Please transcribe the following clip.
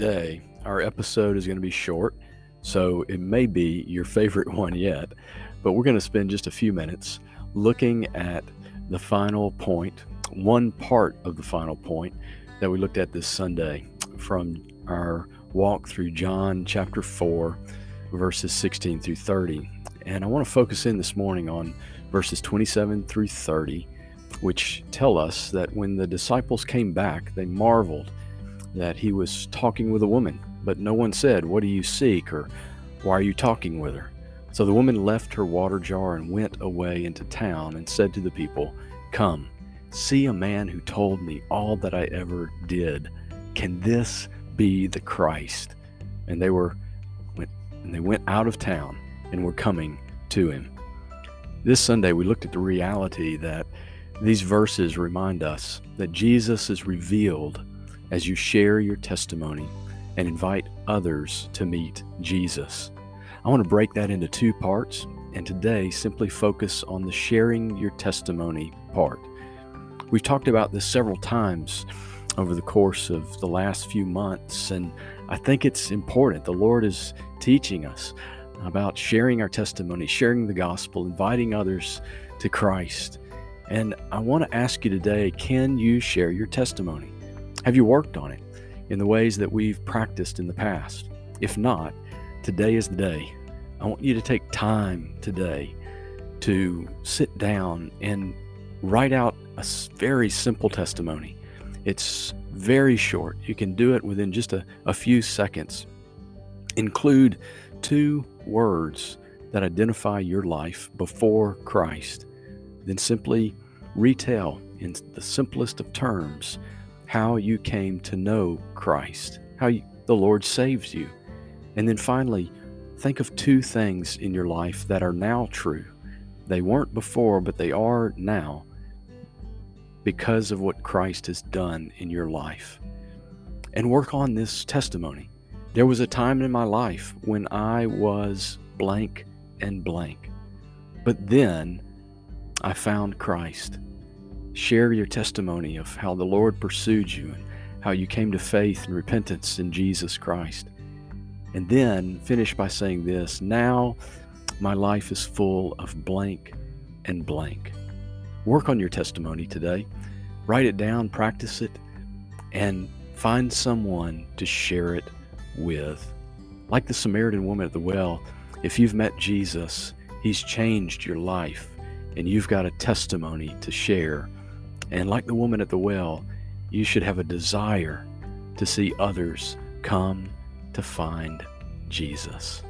Today, our episode is going to be short, so it may be your favorite one yet, but we're going to spend just a few minutes looking at the final point, one part of the final point that we looked at this Sunday from our walk through John chapter 4, verses 16 through 30. And I want to focus in this morning on verses 27 through 30, which tell us that when the disciples came back, they marveled that he was talking with a woman, but no one said, What do you seek? or Why are you talking with her? So the woman left her water jar and went away into town and said to the people, Come, see a man who told me all that I ever did. Can this be the Christ? And they were went and they went out of town and were coming to him. This Sunday we looked at the reality that these verses remind us that Jesus is revealed as you share your testimony and invite others to meet Jesus. I want to break that into two parts, and today simply focus on the sharing your testimony part. We've talked about this several times over the course of the last few months, and I think it's important. The Lord is teaching us about sharing our testimony, sharing the gospel, inviting others to Christ. And I want to ask you today can you share your testimony? Have you worked on it in the ways that we've practiced in the past? If not, today is the day. I want you to take time today to sit down and write out a very simple testimony. It's very short. You can do it within just a, a few seconds. Include two words that identify your life before Christ. Then simply retell in the simplest of terms how you came to know Christ, how you, the Lord saves you. And then finally, think of two things in your life that are now true. They weren't before, but they are now because of what Christ has done in your life. And work on this testimony. There was a time in my life when I was blank and blank, but then I found Christ Share your testimony of how the Lord pursued you and how you came to faith and repentance in Jesus Christ. And then finish by saying this Now my life is full of blank and blank. Work on your testimony today. Write it down, practice it, and find someone to share it with. Like the Samaritan woman at the well, if you've met Jesus, He's changed your life, and you've got a testimony to share and like the woman at the well, you should have a desire to see others come to find Jesus.